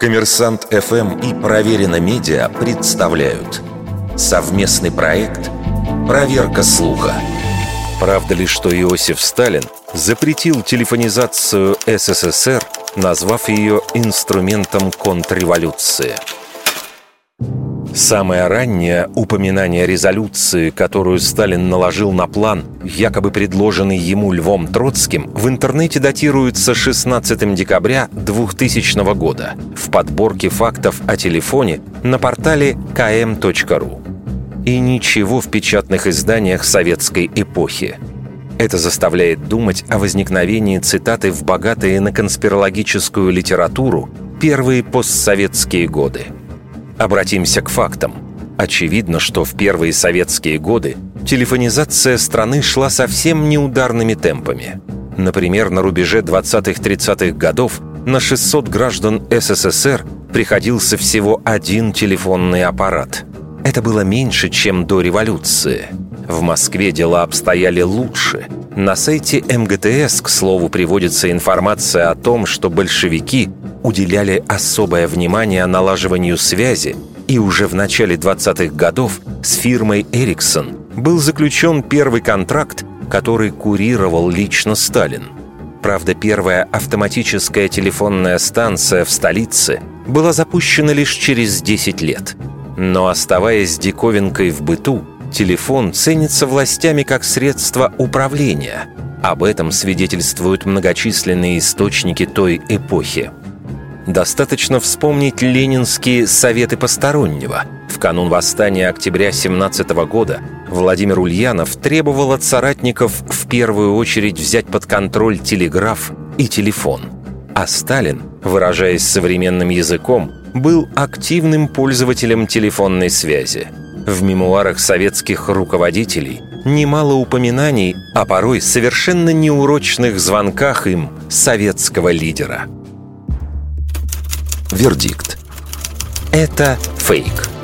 Коммерсант ФМ и Проверено Медиа представляют совместный проект «Проверка слуха». Правда ли, что Иосиф Сталин запретил телефонизацию СССР, назвав ее инструментом контрреволюции? Самое раннее упоминание резолюции, которую Сталин наложил на план, якобы предложенный ему Львом Троцким, в интернете датируется 16 декабря 2000 года в подборке фактов о телефоне на портале km.ru. И ничего в печатных изданиях советской эпохи. Это заставляет думать о возникновении цитаты в богатые на конспирологическую литературу первые постсоветские годы – Обратимся к фактам. Очевидно, что в первые советские годы телефонизация страны шла совсем неударными темпами. Например, на рубеже 20-30-х годов на 600 граждан СССР приходился всего один телефонный аппарат. Это было меньше, чем до революции. В Москве дела обстояли лучше. На сайте МГТС, к слову, приводится информация о том, что большевики уделяли особое внимание налаживанию связи, и уже в начале 20-х годов с фирмой Ericsson был заключен первый контракт, который курировал лично Сталин. Правда, первая автоматическая телефонная станция в столице была запущена лишь через 10 лет. Но оставаясь диковинкой в быту, телефон ценится властями как средство управления. Об этом свидетельствуют многочисленные источники той эпохи. Достаточно вспомнить ленинские «Советы постороннего». В канун восстания октября 17 года Владимир Ульянов требовал от соратников в первую очередь взять под контроль телеграф и телефон. А Сталин, выражаясь современным языком, был активным пользователем телефонной связи. В мемуарах советских руководителей немало упоминаний о порой совершенно неурочных звонках им советского лидера – Вердикт. Это фейк.